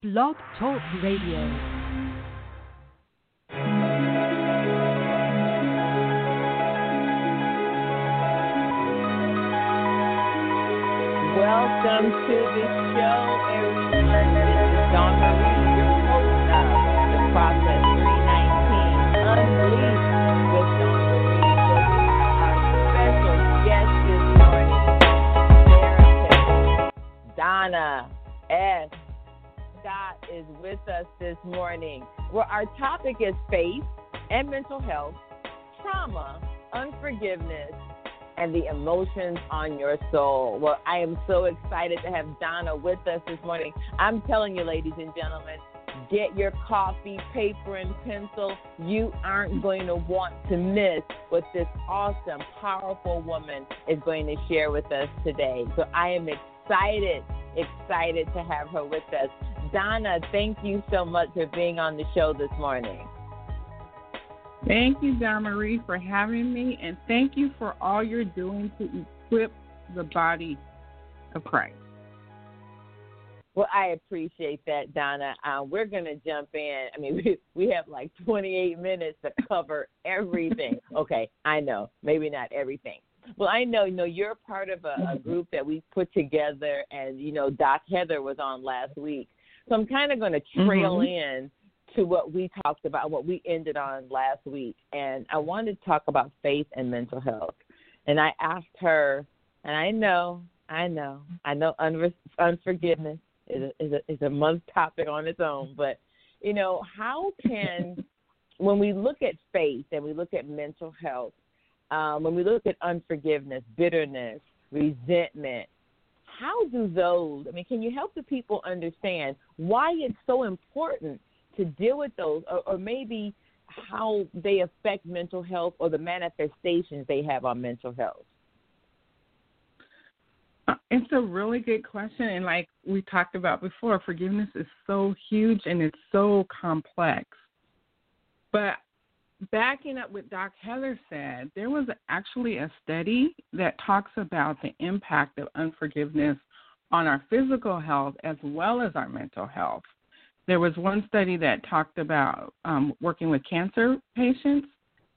Blog Talk Radio. Welcome to the show, everyone. This is Dawn Marie, your host of The Process 319 Unleashed with Marie. Our special this morning, Donna S. Is with us this morning. Where our topic is faith and mental health, trauma, unforgiveness, and the emotions on your soul. Well, I am so excited to have Donna with us this morning. I'm telling you, ladies and gentlemen, get your coffee, paper, and pencil. You aren't going to want to miss what this awesome, powerful woman is going to share with us today. So I am excited, excited to have her with us. Donna, thank you so much for being on the show this morning. Thank you, Dawn Marie, for having me, and thank you for all you're doing to equip the body of Christ. Well, I appreciate that, Donna. Uh, we're going to jump in. I mean, we, we have like 28 minutes to cover everything. okay, I know, maybe not everything. Well, I know, you know, you're part of a, a group that we put together, and you know, Doc Heather was on last week, so I'm kind of going to trail Mhm. in to what we talked about, what we ended on last week. And I wanted to talk about faith and mental health. And I asked her, and I know, I know, I know unforgiveness is a, is, a, is a month topic on its own, but, you know, how can, when we look at faith and we look at mental health, um, when we look at unforgiveness, bitterness, resentment, how do those, I mean, can you help the people understand why it's so important to deal with those, or, or maybe how they affect mental health or the manifestations they have on mental health? Uh, It's a really good question, and like we talked about before, forgiveness is so huge and it's so complex. But backing up what Doc Heather said, there was actually a study that talks about the impact of unforgiveness on our physical health as well as our mental health. There was one study that talked about um, working with cancer patients.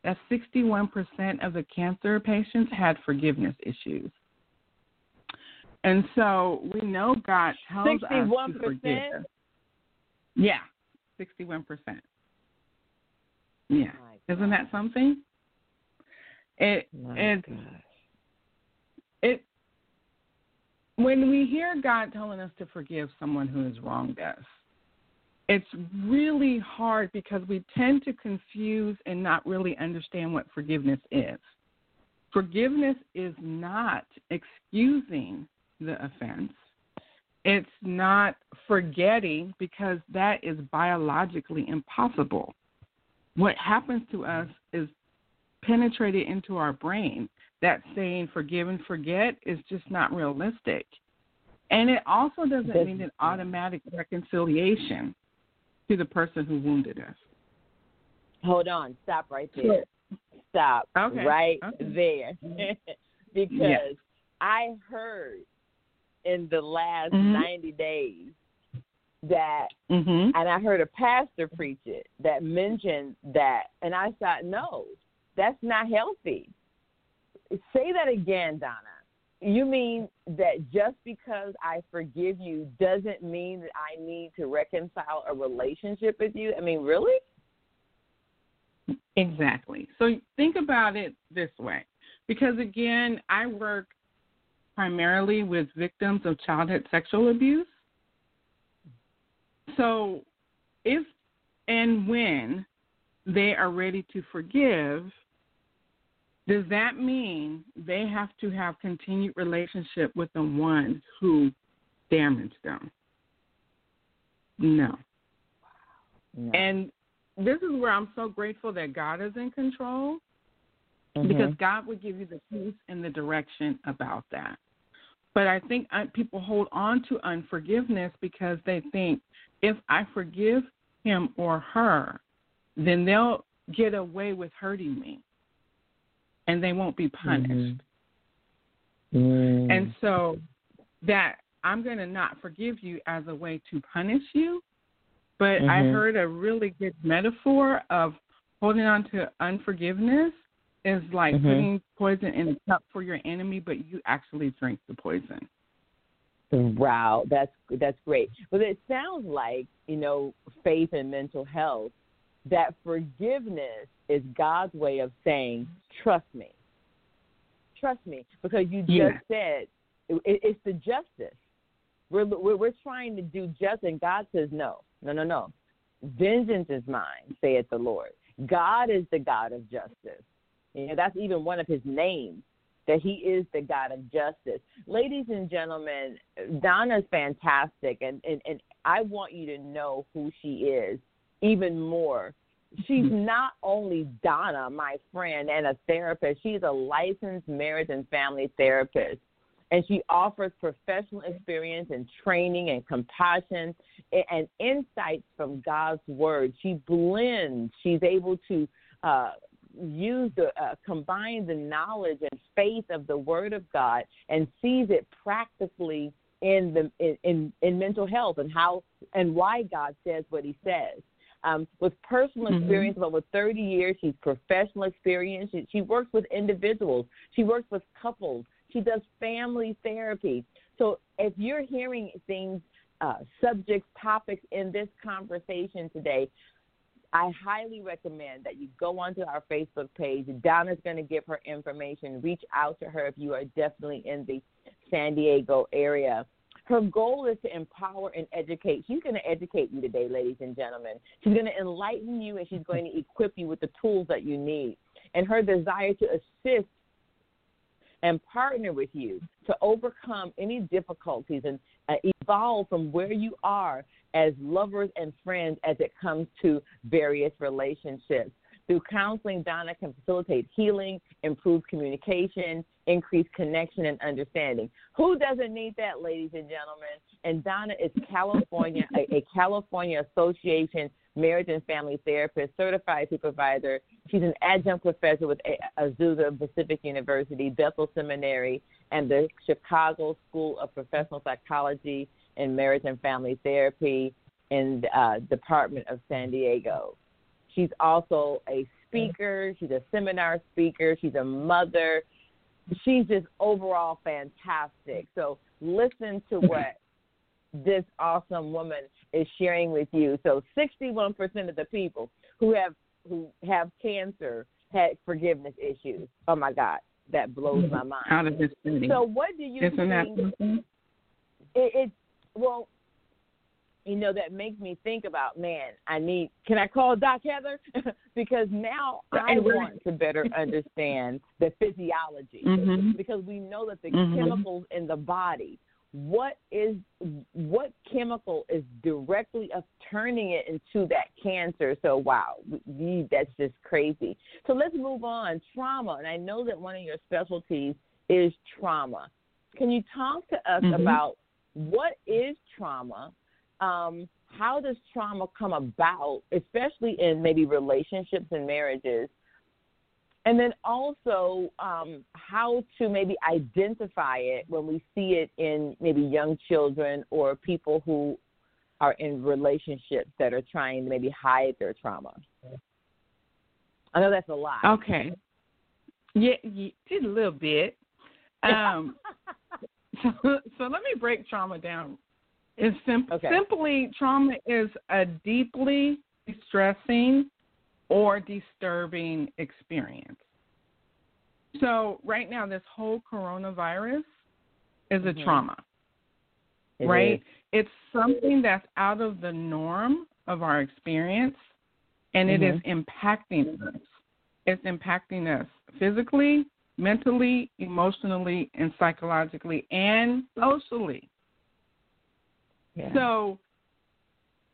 That 61% of the cancer patients had forgiveness issues. And so we know God tells us to 61%? forgive. Yeah, 61%. Yeah. Isn't that something? It it it when we hear God telling us to forgive someone who has wronged us, it's really hard because we tend to confuse and not really understand what forgiveness is. Forgiveness is not excusing the offense. It's not forgetting because that is biologically impossible. What happens to us is penetrated into our brain. That saying forgive and forget is just not realistic. And it also doesn't mean an automatic reconciliation to the person who wounded us. Hold on, stop right there. Stop Okay, right okay. there. because Yes. I heard in the last Mhm. 90 days that Mhm. and I heard a pastor preach it that mentioned that, and I thought, no, that's not healthy. Say that again, Donna. You mean that just because I forgive you doesn't mean that I need to reconcile a relationship with you? I mean, really? Exactly. So think about it this way. Because again, I work primarily with victims of childhood sexual abuse. So if and when they are ready to forgive, does that mean they have to have continued relationship with the one who damaged them? No. No. And this is where I'm so grateful that God is in control Mhm. because God will give you the peace and the direction about that. But I think uh, people hold on to unforgiveness because they think if I forgive him or her, then they'll get away with hurting me and they won't be punished. Mm. And so that I'm going to not forgive you as a way to punish you But Mhm. I heard a really good metaphor of holding on to unforgiveness is like Mhm. putting poison in a cup for your enemy, but you actually drink the poison. Wow, that's that's great. But it sounds like you know faith and mental health. That forgiveness is God's way of saying, "Trust me, trust me," because you just Yeah. said it, it's the justice. We're, we're we're trying to do just, and God says, "No, no, no, no. Vengeance is mine," saith the Lord. God is the God of justice. You know that's even one of His names that he is the God of justice. Ladies and gentlemen, Donna's fantastic, and, and, and I want you to know who she is even more. She's not only Donna, my friend, and a therapist, she's a licensed marriage and family therapist. And she offers professional experience and training and compassion and insights from God's word. She blends, she's able to uh, use the uh, combine the knowledge and faith of the Word of God and sees it practically in the in, in, in mental health and how and why God says what He says. Um, with personal Mhm. experience of over 30 years, she's professional experience. She, she works with individuals. She works with couples. She does family therapy. So if you're hearing things, uh, subjects, topics in this conversation today, I highly recommend that you go onto our Facebook page. Donna's going to give her information. Reach out to her if you are definitely in the San Diego area. Her goal is to empower and educate. She's going to educate you today, ladies and gentlemen. She's going to enlighten you and she's going to equip you with the tools that you need. And her desire to assist and partner with you to overcome any difficulties and evolve from where you are as lovers and friends as it comes to various relationships. Through counseling, Donna can facilitate healing, improve communication, increase connection and understanding. Who doesn't need that, ladies and gentlemen? And Donna is California, a, a California Association marriage and family therapist, certified supervisor. She's an adjunct professor with Azusa Pacific University, Bethel Seminary, and the Chicago School of Professional Psychology and Marriage and Family Therapy in the uh, Department of San Diego. She's also a speaker. She's a seminar speaker. She's a mother. She's just overall fantastic. So listen to what this awesome woman is sharing with you. So 61% of the people who have who have cancer had forgiveness issues. Oh my God, that blows my mind. Out of this study. So what do you Isn't think? It, it well, you know that makes me think about man. I need. Can I call Doc Heather? because now I want to better understand the physiology Mhm. because we know that the Mhm. chemicals in the body what is what chemical is directly of turning it into that cancer? So wow we, that's just crazy. So let's move on. Trauma and i know that one of your specialties is trauma. Can you talk to us Mhm. about what is trauma? Um, how does trauma come about especially in maybe relationships and marriages and then also um, how to maybe identify it when we see it in maybe young children or people who are in relationships that are trying to maybe hide their trauma. I know that's a lot. Okay. Yeah, yeah, just a little bit. Um, so, so let me break trauma down. It's sim- Okay. simply trauma is a deeply distressing or disturbing experience. So right now, this whole coronavirus is a Mhm. trauma, It right? is. It's something that's out of the norm of our experience, and it is impacting us. It's impacting us physically, mentally, emotionally, and psychologically, and socially. Yeah. So,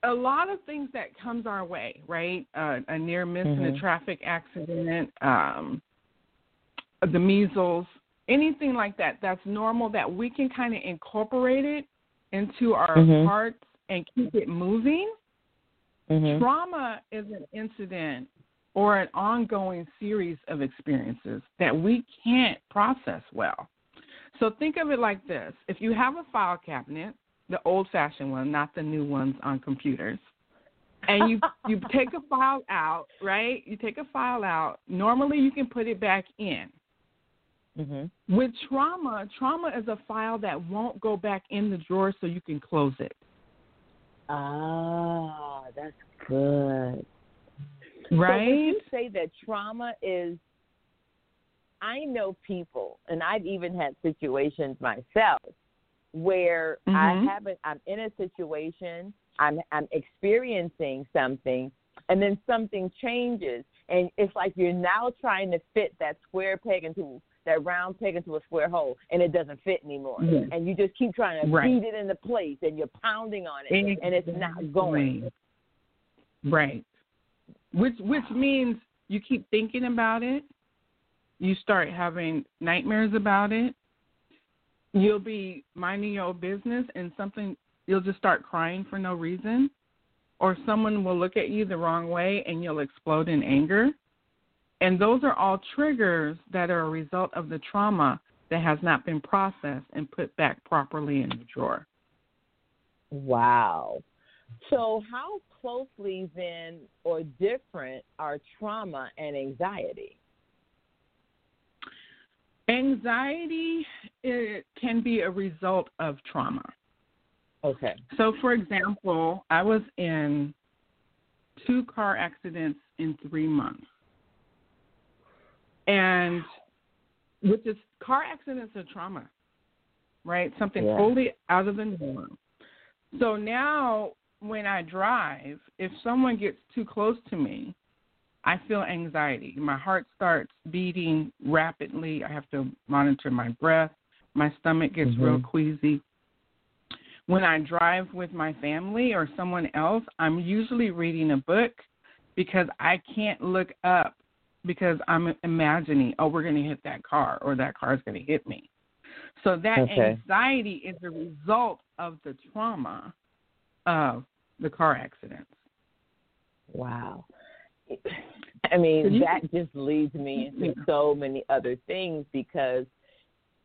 a lot of things that comes our way, right? Uh, a near miss in a Mhm. traffic accident, um, the measles, anything like that. That's normal. That we can kind of incorporate it into our Mhm. hearts and keep it moving. Mhm. Trauma is an incident or an ongoing series of experiences that we can't process well. So think of it like this if you have a file cabinet, the old fashioned one, not the new ones on computers, and you you take a file out, right? You take a file out. Normally, you can put it back in. Mm-hmm. With trauma, trauma is a file that won't go back in the drawer, so you can close it. Ah, that's good. Right? So you say that trauma is? I know people, and I've even had situations myself where I Mhm. haven't. I'm in a situation. I'm I'm experiencing something, and then something changes, and it's like you're now trying to fit that square peg into that round peg into a square hole, and it doesn't fit anymore. Yes. And you just keep trying to Right. beat it into place, and you're pounding on it, and it's not going. Right. Which which means you keep thinking about it. You start having nightmares about it. You'll be minding your own business and something you'll just start crying for no reason. Or someone will look at you the wrong way and you'll explode in anger. And those are all triggers that are a result of the trauma that has not been processed and put back properly in the drawer. Wow. So, how closely then or different are trauma and anxiety? Anxiety it can be a result of trauma. Okay. So, for example, I was in two car accidents in three months. And which is car accidents are trauma, right? Something Yeah. totally out of the norm. So now when I drive, if someone gets too close to me, I feel anxiety. My heart starts beating rapidly. I have to monitor my breath. My stomach gets real Mhm. queasy. When I drive with my family or someone else, I'm usually reading a book because I can't look up because I'm imagining, oh, we're going to hit that car or that car is going to hit me. So that Okay. anxiety is a result of the trauma of the car accidents. Wow. I mean, that just leads me into so many other things because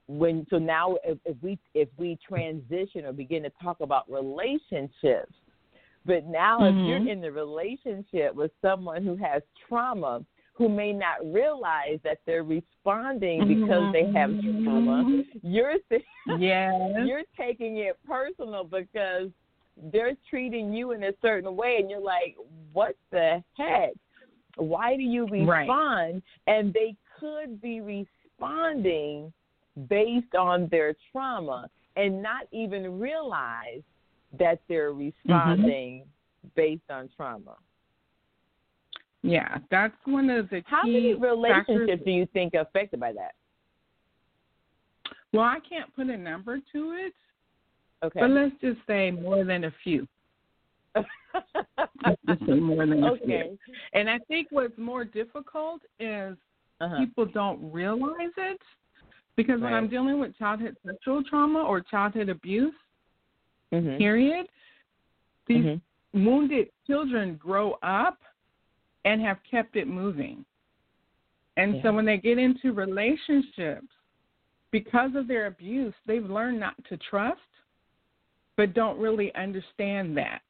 when so now if, if we if we transition or begin to talk about relationships, but now if Mhm. you're in the relationship with someone who has trauma, who may not realize that they're responding because they have trauma, Mhm. you're Yes. you're taking it personal because they're treating you in a certain way and you're like what the heck why do you Right. respond and they could be responding based on their trauma and not even realize that they're mm-hmm. responding based on trauma Yeah, that's one of the how key many relationships factors. do you think are affected by that Well, I can't put a number to it, okay but let's just say more than a few. okay. And I think what's more difficult is uh-huh. people don't realize it because when I'm dealing with childhood sexual trauma or childhood abuse, Mhm. period, these Mhm. wounded children grow up and have kept it moving. And Yeah. so when they get into relationships, because of their abuse, they've learned not to trust, but don't really understand that.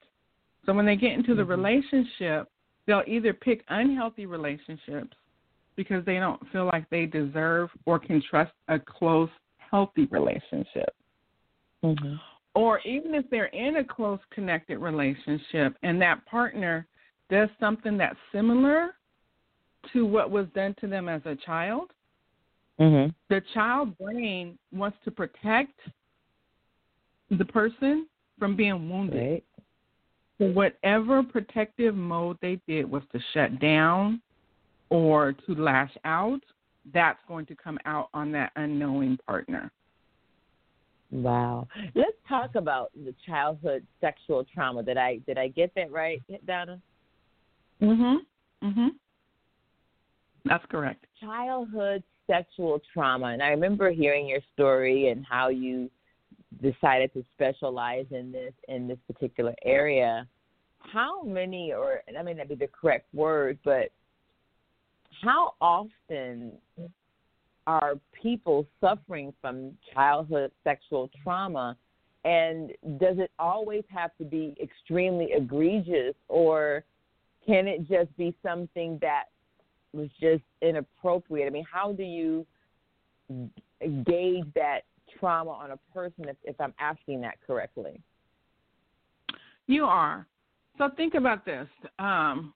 So when they get into the Mhm. relationship, they'll either pick unhealthy relationships because they don't feel like they deserve or can trust a close, healthy relationship Mhm. or even if they're in a close connected relationship and that partner does something that's similar to what was done to them as a child, Mhm. the child brain wants to protect the person from being wounded. Right. Whatever protective mode they did was to shut down or to lash out, that's going to come out on that unknowing partner. Wow. Let's talk about the childhood sexual trauma. Did I did I get that right, Donna? Mhm. Mhm. That's correct. Childhood sexual trauma. And I remember hearing your story and how you decided to specialize in this in this particular area. How many or I may not be the correct word, but how often are people suffering from childhood sexual trauma And does it always have to be extremely egregious, or can it just be something that was just inappropriate? I mean, how do you gauge that trauma on a person if, if I'm asking that correctly? You are. So think about this. Um,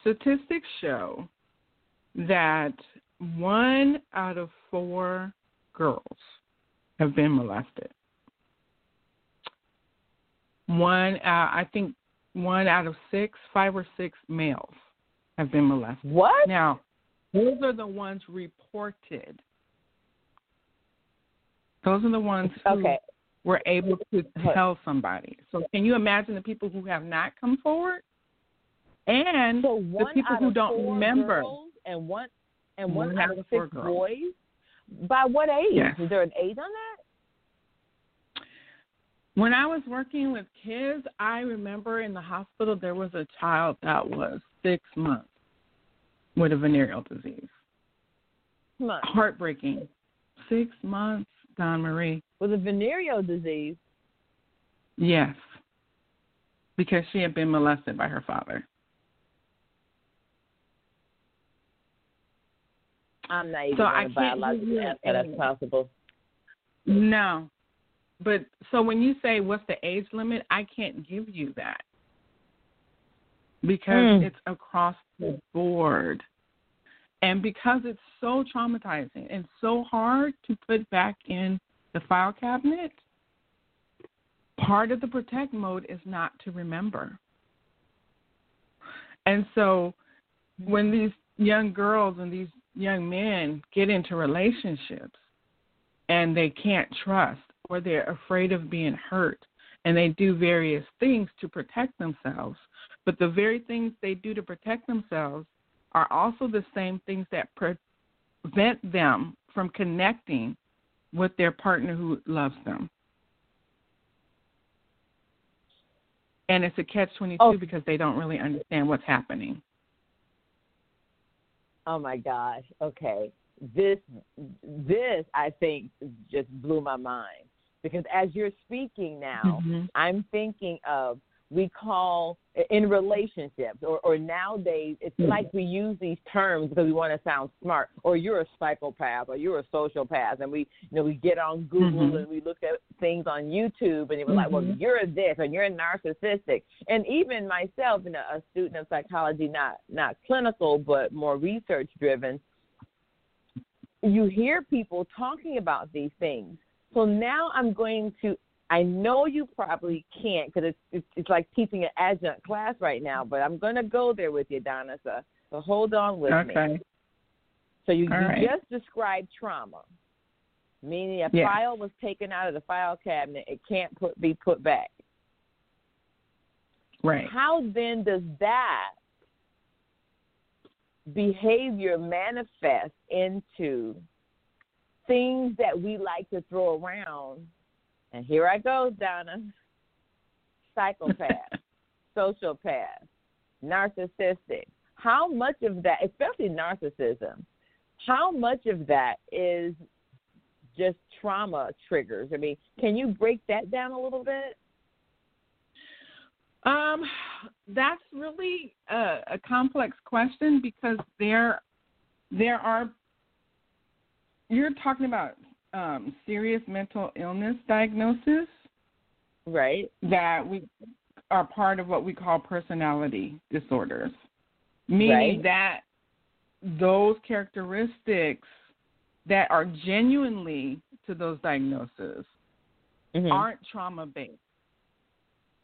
statistics show that one out of four girls have been molested. One, uh, I think, one out of six, five or six males have been molested. What? Now, those are the ones reported. Those are the ones who Okay. were able to tell somebody. So, can you imagine the people who have not come forward? And So the people who don't remember. and one and one, One out out of six girls. boys. By what age? Yes. Is there an age on that? When I was working with kids, I remember in the hospital there was a child that was six months with a venereal disease. On. Heartbreaking. Six months, Dawn Marie. With a venereal disease. Yes. Because she had been molested by her father. I'm not even So going I biologically ask how that's possible. No. But so when you say what's the age limit, I can't give you that. Because Mm. it's across the board. And because it's so traumatizing and so hard to put back in the file cabinet, part of the protect mode is not to remember. And so when these young girls and these young men get into relationships and they can't trust or they're afraid of being hurt and they do various things to protect themselves, but the very things they do to protect themselves are also the same things that prevent them from connecting with their partner who loves them. And it's a catch 22 Oh. because they don't really understand what's happening. Oh my gosh. Okay. This this I think just blew my mind because as you're speaking now, Mhm. I'm thinking of we call in relationships or, or nowadays it's Mhm. like we use these terms because we want to sound smart or you're a psychopath or you're a sociopath and we you know we get on Google Mhm. and we look at things on YouTube and we're like well Mhm. you're a this and you're a narcissistic and even myself you know, a student of psychology not not clinical but more research driven you hear people talking about these things so now I'm going to I know you probably can't because it's, it's it's like teaching an adjunct class right now, but I'm going to go there with you, Donna. So, so hold on with me. Okay. So you, you right. just described trauma, meaning a file was taken out of the file cabinet, it can't put be put back. Right. How then does that behavior manifest into things that we like to throw around? And here I go, Donna. Psychopath, sociopath, narcissistic. How much of that, especially narcissism, how much of that is just trauma triggers? I mean, can you break that down a little bit? Um, that's really a, a complex question because there, there are. You're talking about um, serious mental illness diagnosis Right. that we are part of what we call personality disorders, meaning Right. that those characteristics that are genuinely to those diagnoses Mhm. aren't trauma based.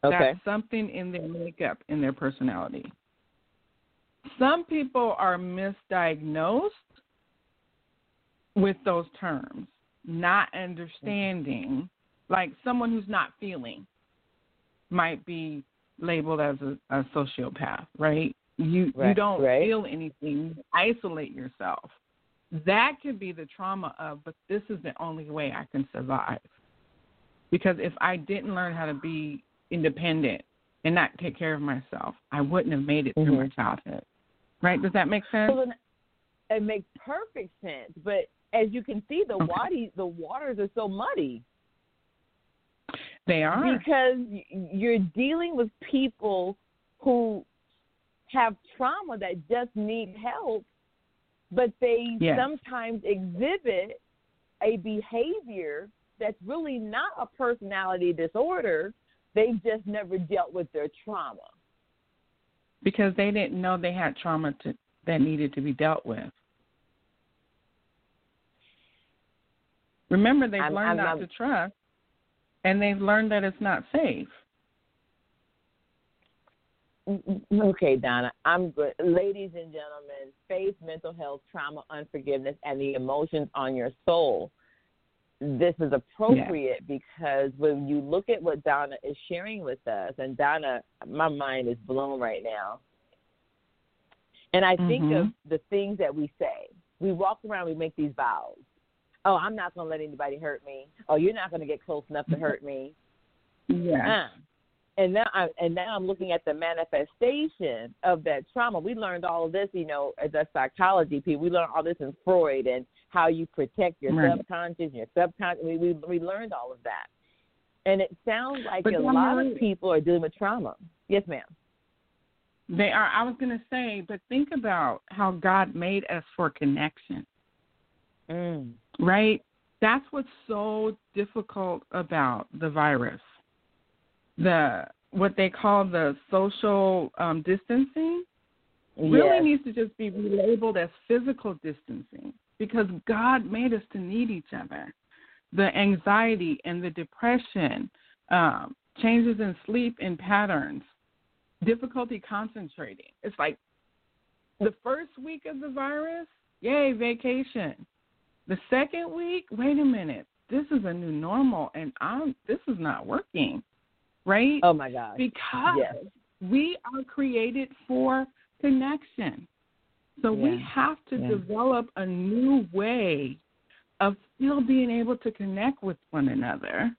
Okay. That's something in their makeup, in their personality. Some people are misdiagnosed with those terms, not understanding. Like someone who's not feeling might be labeled as a, a sociopath, right? You you don't right. feel anything, you isolate yourself. That could be the trauma of, but this is the only way I can survive. Because if I didn't learn how to be independent and not take care of myself, I wouldn't have made it through my Mhm. childhood. Right? Does that make sense? Then it makes perfect sense, but as you can see, the Okay. wadi, the waters are so muddy. They are. Because you're dealing with people who have trauma that just need help, but they yes. sometimes exhibit a behavior that's really not a personality disorder. They've just never dealt with their trauma. Because they didn't know they had trauma to, that needed to be dealt with. Remember, they've I'm, learned I'm, not I'm, to trust, and they've learned that it's not safe. Okay, Donna, I'm good. Ladies and gentlemen, faith, mental health, trauma, unforgiveness, and the emotions on your soul. This is appropriate yeah. because when you look at what Donna is sharing with us, and Donna, my mind is blown right now. And I think mm-hmm. of the things that we say. We walk around, we make these vows. Oh, I'm not going to let anybody hurt me. Oh, you're not going to get close enough to hurt me. Yeah. Uh, and now I and now I'm looking at the manifestation of that trauma. We learned all of this, you know, as a psychology people. We learned all this in Freud and how you protect your right. subconscious, your subconscious. We, we we learned all of that, and it sounds like but a lot of people are dealing with trauma. Yes, ma'am. They are. I was going to say, but think about how God made us for connection. Mm. Right. That's what's so difficult about the virus the what they call the social um, distancing yes. really needs to just be relabeled as physical distancing because God made us to need each other. The anxiety and the depression, um, changes in sleep and patterns, difficulty concentrating. It's like the first week of the virus, yay, vacation. The second week, wait a minute, this is a new normal and I'm this is not working right? Oh my God. Because yes. we are created for connection. So yeah. we have to yeah. develop a new way of still being able to connect with one another.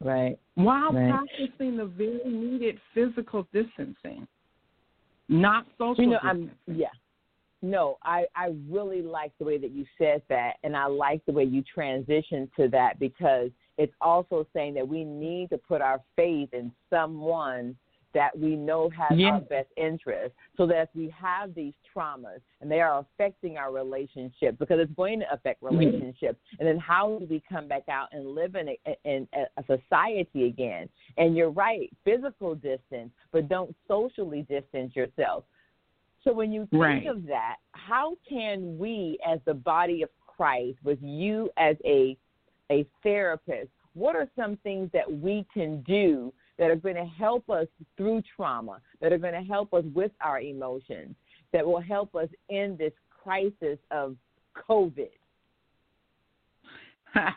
Right. While right. practicing the very needed physical distancing, not social you know, distancing. I'm, yeah. No, I, I really like the way that you said that, and I like the way you transitioned to that because – it's also saying that we need to put our faith in someone that we know has our best interest so that if we have these traumas and they are affecting our relationship because it's going to affect mm-hmm. relationships and then how do we come back out and live in a, in a society again? And you're right physical distance but don't socially distance yourself so when you think right. of that how can we as the body of christ with you as a a therapist, what are some things that we can do that are going to help us through trauma, that are going to help us with our emotions, that will help us in this crisis of COVID?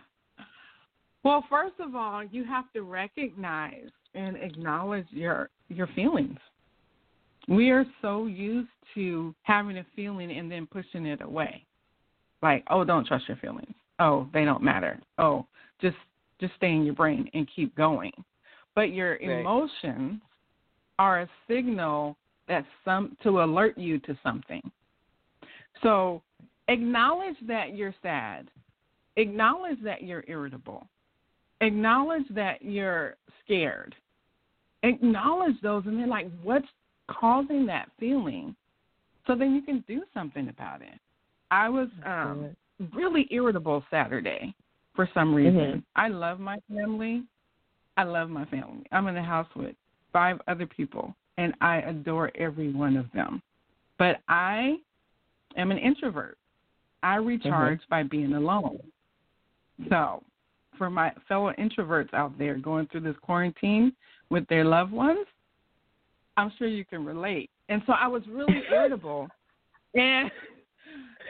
well, first of all, you have to recognize and acknowledge your your feelings. We are so used to having a feeling and then pushing it away. Like, oh, don't trust your feelings oh, they don't matter. Oh, just just stay in your brain and keep going. But your right. emotions are a signal that some to alert you to something. So acknowledge that you're sad. Acknowledge that you're irritable. Acknowledge that you're scared. Acknowledge those and then like what's causing that feeling so then you can do something about it. I was um really irritable Saturday for some reason. Mm-hmm. I love my family. I love my family. I'm in the house with five other people, and I adore every one of them. But I am an introvert. I recharge mm-hmm. by being alone. So, for my fellow introverts out there going through this quarantine with their loved ones, I'm sure you can relate. And so I was really irritable. And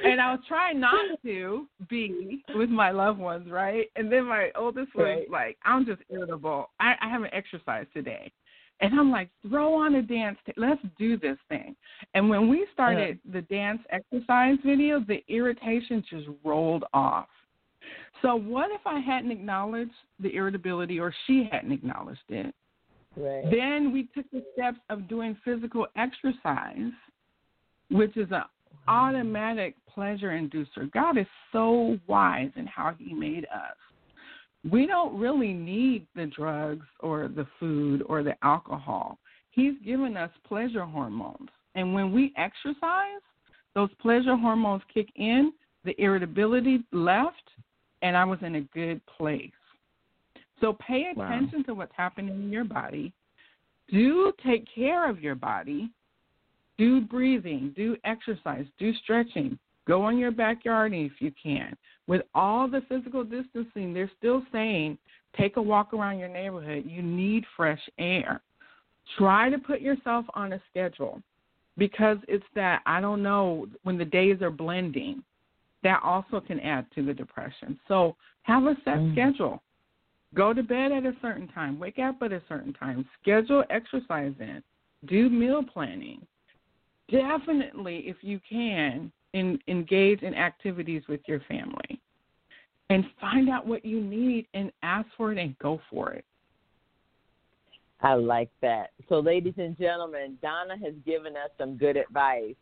and I was trying not to be with my loved ones, right? And then my oldest was right. like, I'm just irritable. I, I haven't exercised today. And I'm like, throw on a dance. T- let's do this thing. And when we started the dance exercise video, the irritation just rolled off. So what if I hadn't acknowledged the irritability or she hadn't acknowledged it? Right. Then we took the steps of doing physical exercise, which is an automatic pleasure inducer. God is so wise in how He made us. we don't really need the drugs or the food or the alcohol. He's given us pleasure hormones. And when we exercise, those pleasure hormones kick in, the irritability left, and I was in a good place. So pay attention wow. to what's happening in your body. Do take care of your body. Do breathing, do exercise, do stretching. Go in your backyard if you can. With all the physical distancing, they're still saying take a walk around your neighborhood. You need fresh air. Try to put yourself on a schedule because it's that I don't know when the days are blending. That also can add to the depression. So have a set mm. schedule. Go to bed at a certain time. Wake up at a certain time. Schedule exercise in. Do meal planning. Definitely, if you can, in, engage in activities with your family. And find out what you need and ask for it and go for it. I like that. So, ladies and gentlemen, Donna has given us some good advice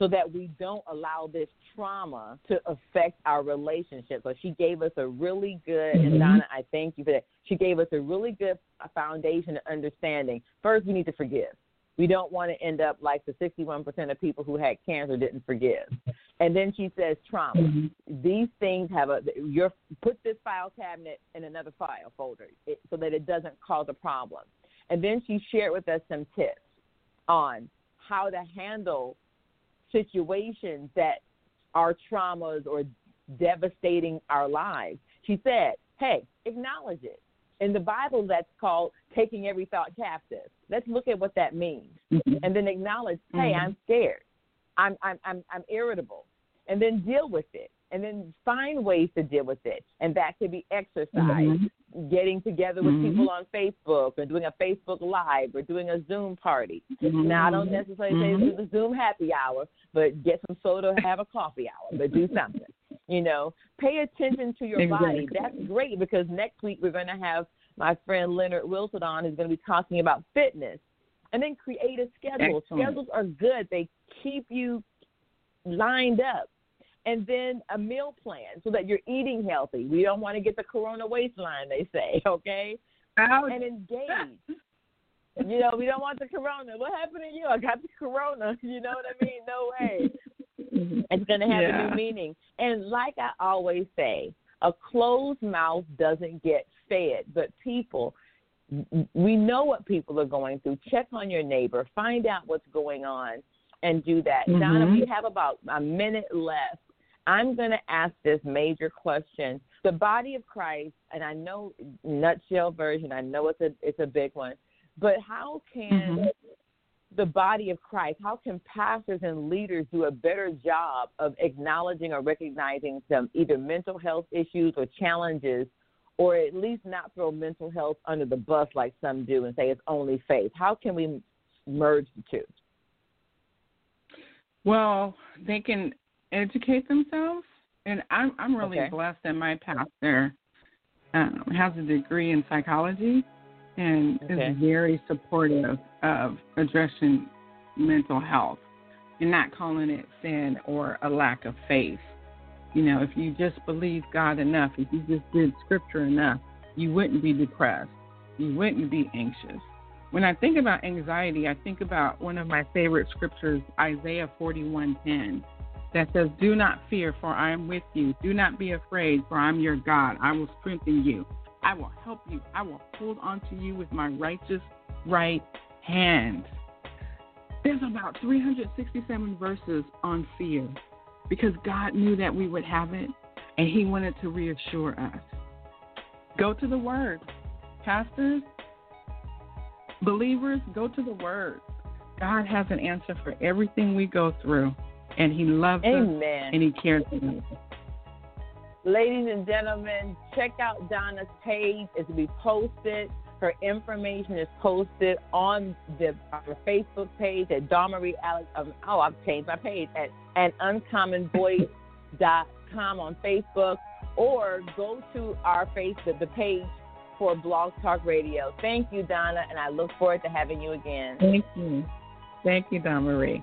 so that we don't allow this trauma to affect our relationship. So she gave us a really good, mm-hmm. and Donna, I thank you for that. She gave us a really good foundation of understanding. First, we need to forgive. We don't want to end up like the 61% of people who had cancer didn't forgive. And then she says trauma. Mm-hmm. These things have a your put this file cabinet in another file folder it, so that it doesn't cause a problem. And then she shared with us some tips on how to handle situations that are traumas or devastating our lives. She said, hey, acknowledge it. In the Bible, that's called taking every thought captive. Let's look at what that means. Mm-hmm. And then acknowledge, hey, mm-hmm. I'm scared. I'm, I'm, I'm, I'm irritable. And then deal with it. And then find ways to deal with it. And that could be exercise, mm-hmm. getting together with people mm-hmm. on Facebook or doing a Facebook Live or doing a Zoom party. Mm-hmm. Now, I don't necessarily say this is a Zoom happy hour, but get some soda, have a coffee hour, but do something. You know, pay attention to your exactly. body. That's great because next week we're going to have my friend Leonard Wilson on who's going to be talking about fitness. And then create a schedule. Excellent. Schedules are good. They keep you lined up. And then a meal plan so that you're eating healthy. We don't want to get the corona waistline, they say, okay? Ouch. And engage. you know, we don't want the corona. What happened to you? I got the corona. You know what I mean? No way. It's going to have yeah. a new meaning. And like I always say, a closed mouth doesn't get fed, but people, we know what people are going through. Check on your neighbor, find out what's going on, and do that. Mm-hmm. Donna, we have about a minute left. I'm going to ask this major question. The body of Christ, and I know nutshell version, I know it's a it's a big one, but how can mm-hmm the body of Christ? How can pastors and leaders do a better job of acknowledging or recognizing some either mental health issues or challenges, or at least not throw mental health under the bus like some do and say it's only faith? How can we merge the two? Well, they can educate themselves, and I'm I'm really okay. blessed that my pastor um, has a degree in psychology and okay. is very supportive of addressing mental health and not calling it sin or a lack of faith. You know, if you just believe God enough, if you just did scripture enough, you wouldn't be depressed. You wouldn't be anxious. When I think about anxiety, I think about one of my favorite scriptures, Isaiah 41:10, that says, "Do not fear, for I am with you. Do not be afraid, for I am your God. I will strengthen you. I will help you. I will hold on to you with my righteous right hand. There's about 367 verses on fear because God knew that we would have it and He wanted to reassure us. Go to the Word. Pastors, believers, go to the Word. God has an answer for everything we go through, and He loves Amen. us and He cares for us. Ladies and gentlemen, check out Donna's page. It's to be posted. Her information is posted on the Facebook page at Dawn Marie Alex. Um, oh, I've changed my page at an uncommonvoice.com on Facebook, or go to our Facebook the page for Blog Talk Radio. Thank you, Donna, and I look forward to having you again. Thank you. Thank you, Dawn Marie.